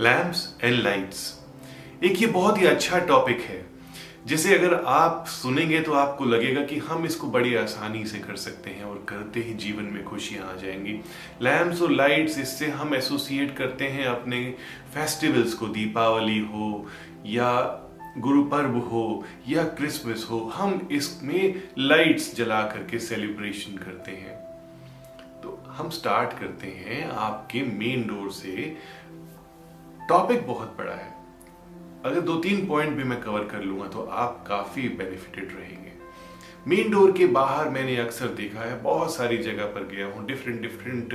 Lamps and lights एक ये बहुत ही अच्छा टॉपिक है, जिसे अगर आप सुनेंगे तो आपको लगेगा कि हम इसको बड़ी आसानी से कर सकते हैं और करते ही जीवन में खुशियाँ आ जाएँगी। लैम्प्स और लाइट्स इससे हम एसोसिएट करते हैं अपने फेस्टिवल्स को, दीपावली हो या गुरु पर्व हो या क्रिसमस हो, हम इसमें लाइट्स जला करके सेलिब्रेशन करते हैं। तो हम स्टार्ट करते हैं आपके मेन डोर से टॉपिक बहुत बड़ा है। अगर दो तीन पॉइंट भी मैं कवर कर लूँगा तो आप काफ़ी बेनिफिटेड रहेंगे। मेन डोर के बाहर मैंने अक्सर देखा है, बहुत सारी जगह पर गया हूँ different different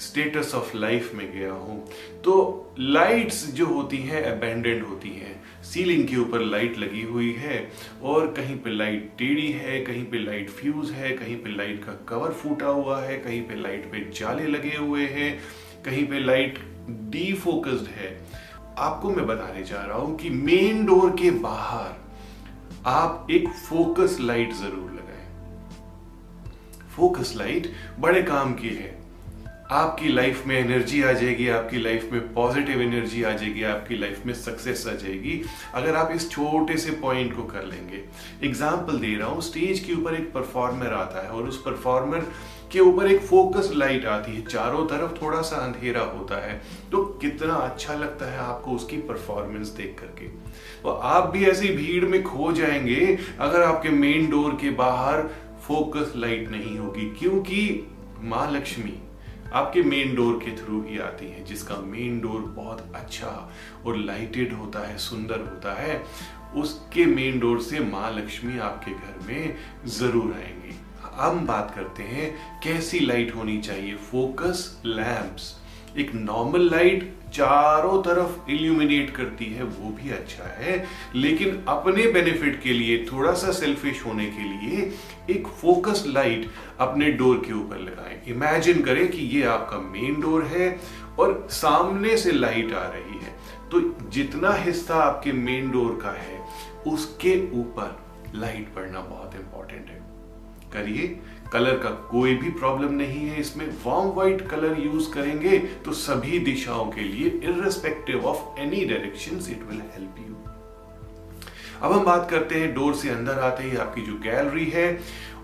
status of life में गया हूँ। तो लाइट्स जो होती हैं अबेंडेंट होती हैं। सीलिंग के ऊपर लाइट लगी हुई है और कहीं पे लाइट टेढ़ी है, कहीं पे लाइट फ्यूज है, कहीं पे लाइट का कवर फूटा हुआ है, कहीं पे लाइट पे जाले लगे हुए हैं, कहीं पे लाइट डीफोकस्ड है। आपको मैं बताने जा रहा हूँ कि मेन डोर के बाहर आप एक फोकस लाइट ज़रूर लगाएँ। फोकस लाइट बड़े काम की है। आपकी लाइफ में एनर्जी आ जाएगी, आपकी लाइफ में पॉजिटिव एनर्जी आ जाएगी, आपकी लाइफ में सक्सेस आ जाएगी। अगर आप इस छोटे से पॉइंट को कर लेंगे। एग्ज़ाम्पल दे रहा हूँ स्टेज के ऊपर एक परफॉर्मर आता है और उस परफॉर्मर के ऊपर एक फोकस लाइट आती है, चारों तरफ़ थोड़ा सा अंधेरा होता है। तो कितना अच्छा लगता है आपको उसकी परफॉर्मेंस देख करके। तो आप भी ऐसी भीड़ में खो जाएँगे, अगर आपके मेन डोर के बाहर फोकस लाइट नहीं होगी। क्योंकि माँ लक्ष्मी आपके मेन डोर के थ्रू ही आती है, जिसका मेन डोर बहुत अच्छा और लाइटेड होता है, सुंदर होता है, उसके मेन डोर से माँ लक्ष्मी आपके घर में ज़रूर आएँगी। हम बात करते हैं, कैसी लाइट होनी चाहिए? फोकस लैंप्स एक नॉर्मल लाइट चारों तरफ़ इल्यूमिनेट करती है, वो भी अच्छा है। लेकिन अपने बेनिफिट के लिए थोड़ा सा सेल्फिश होने के लिए, एक फोकस लाइट अपने डोर के ऊपर लगाएँ। इमेजिन करें कि ये आपका मेन डोर है और सामने से लाइट आ रही है। तो जितना हिस्सा आपके मेन डोर का है, उसके ऊपर लाइट पड़ना बहुत इंपॉर्टेंट है। करिए। कलर का कोई भी प्रॉब्लम नहीं है इसमें। वार्म व्हाइट कलर यूज़ करेंगे तो सभी दिशाओं के लिए irrespective of any direction it will help you अब हम बात करते हैं डोर से अंदर आते ही आपकी जो गैलरी है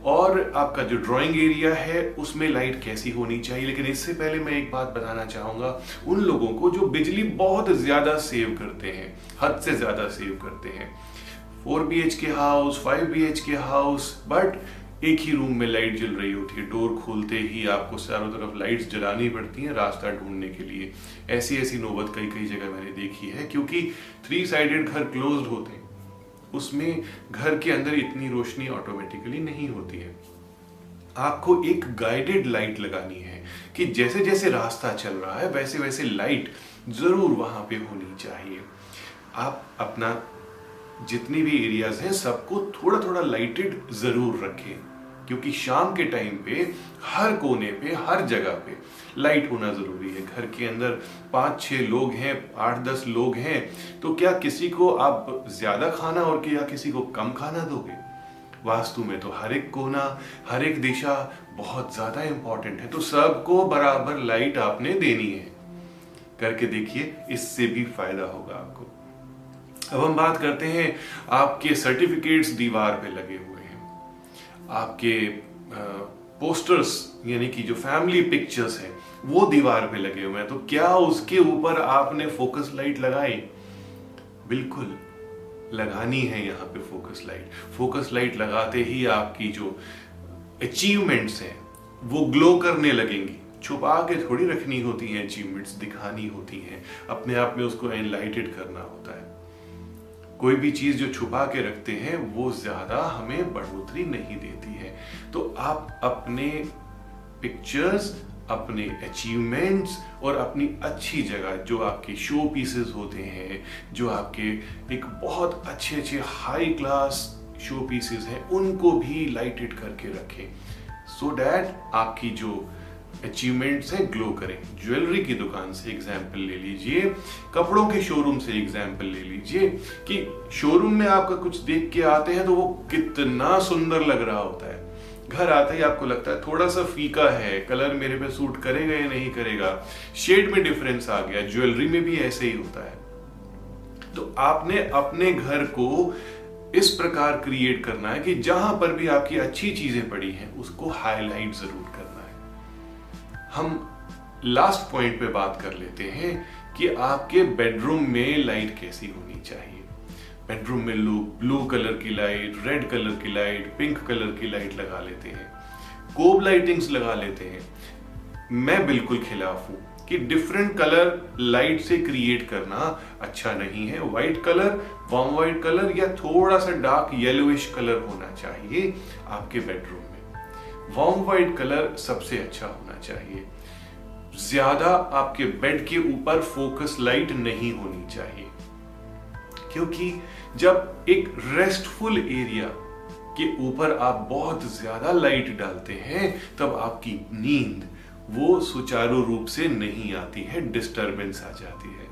और आपका जो ड्राइंग एरिया है, उसमें लाइट कैसी होनी चाहिए। लेकिन इससे पहले मैं एक बात बताना चाहूँगा। उन लोगों को जो बिजली बहुत ज़्यादा सेव करते हैं, हद से ज़्यादा सेव करते हैं। Four B K house five B K house but एक ही रूम में लाइट जल रही होती है। डोर खोलते ही आपको चारों तरफ़ लाइट्स जलानी पड़ती हैं रास्ता ढूँढने के लिए। ऐसी ऐसी नौबत कई कई जगह मैंने देखी है, क्योंकि थ्री साइडेड घर क्लोज्ड होते हैं। उसमें घर के अंदर इतनी रोशनी ऑटोमेटिकली नहीं होती है। आपको एक गाइडेड लाइट लगानी है कि जैसे जैसे रास्ता चल रहा है वैसे वैसे लाइट ज़रूर वहाँ पे होनी चाहिए। आप अपना जितनी भी एरियाज़ हैं, सबको थोड़ा थोड़ा लाइटेड ज़रूर रखें। क्योंकि शाम के टाइम पे, हर कोने पे, हर जगह पे लाइट होना ज़रूरी है। घर के अंदर पाँच छह लोग हैं आठ दस लोग हैं तो क्या किसी को आप ज़्यादा खाना और क्या किसी को कम खाना दोगे? वास्तु में तो हर एक कोना, हर एक दिशा बहुत ज़्यादा इंपॉर्टेंट है। तो सबको बराबर लाइट आपने देनी है। करके देखिए, इससे भी फ़ायदा होगा आपको। अब हम बात करते हैं, आपके सर्टिफिकेट्स दीवार पे लगे हुए। आपके पोस्टर्स यानी कि जो फैमिली पिक्चर्स हैं, वो दीवार पे लगे हुए हैं। तो क्या उसके ऊपर आपने फोकस लाइट लगाई? बिल्कुल, लगानी है यहाँ पे फोकस लाइट फोकस लाइट लगाते ही आपकी जो अचीवमेंट्स हैं, वो ग्लो करने लगेंगी। छुपा के थोड़ी रखनी होती हैं अचीवमेंट्स दिखानी होती हैं। अपने आप में उसको एनलाइटेड करना होता है। कोई भी चीज़ जो छुपा के रखते हैं, वो ज़्यादा हमें बढ़ोतरी नहीं देती है। तो आप अपने पिक्चर्स अपने अचीवमेंट्स और अपनी अच्छी जगह, जो आपके शो पीसेस होते हैं, जो आपके एक बहुत अच्छे अच्छे हाई क्लास शो पीसेस हैं, उनको भी लाइटेड करके रखें। सो so डैट आपकी जो अचीवमेंट्स हैं ग्लो करें। ज्वेलरी की दुकान से एग्ज़ाम्पल ले लीजिए। कपड़ों के शोरूम से एग्ज़ाम्पल ले लीजिए कि शोरूम में आपका कुछ देख के आते हैं तो वो कितना सुंदर लग रहा होता है। घर आते ही आपको लगता है थोड़ा सा फीका है कलर मेरे पे सूट करेगा या नहीं करेगा। शेड में डिफरेंस आ गया ज्वेलरी में भी ऐसे ही होता है। तो आपने अपने घर को इस प्रकार क्रिएट करना है कि जहाँ पर भी आपकी अच्छी चीज़ें पड़ी हैं, उसको हाईलाइट ज़रूर करना है हम लास्ट पॉइंट पे बात कर लेते हैं कि आपके बेडरूम में लाइट कैसी होनी चाहिए। बेडरूम में लोग ब्लू कलर की लाइट रेड कलर की लाइट पिंक कलर की लाइट लगा लेते हैं। कोब लाइटिंग्स लगा लेते हैं। मैं बिल्कुल खिलाफ हूँ कि डिफरेंट कलर लाइट से क्रिएट करना अच्छा नहीं है। White colour warm white colour या थोड़ा सा डार्क येलोइश कलर होना चाहिए आपके बेडरूम में। वॉर्म व्हाइट कलर सबसे अच्छा होना चाहिए। ज़्यादा आपके बेड के ऊपर फोकस लाइट नहीं होनी चाहिए। क्योंकि जब एक रेस्टफुल एरिया के ऊपर आप बहुत ज़्यादा लाइट डालते हैं, तब आपकी नींद वो सुचारू रूप से नहीं आती है डिस्टरबेंस आ जाती है।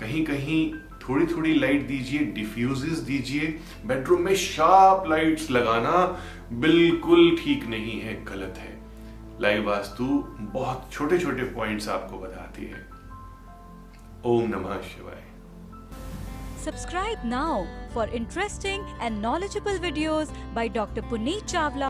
कहीं कहीं थोड़ी थोड़ी लाइट दीजिए डिफ्यूजेस दीजिए। बेडरूम में शार्प लाइट्स लगाना बिल्कुल ठीक नहीं है, गलत है। लाइव वास्तु बहुत छोटे छोटे पॉइंट्स आपको बताती है। ओम नमः शिवाय। Subscribe now for interesting and knowledgeable videos by doctor Puneet Chawla.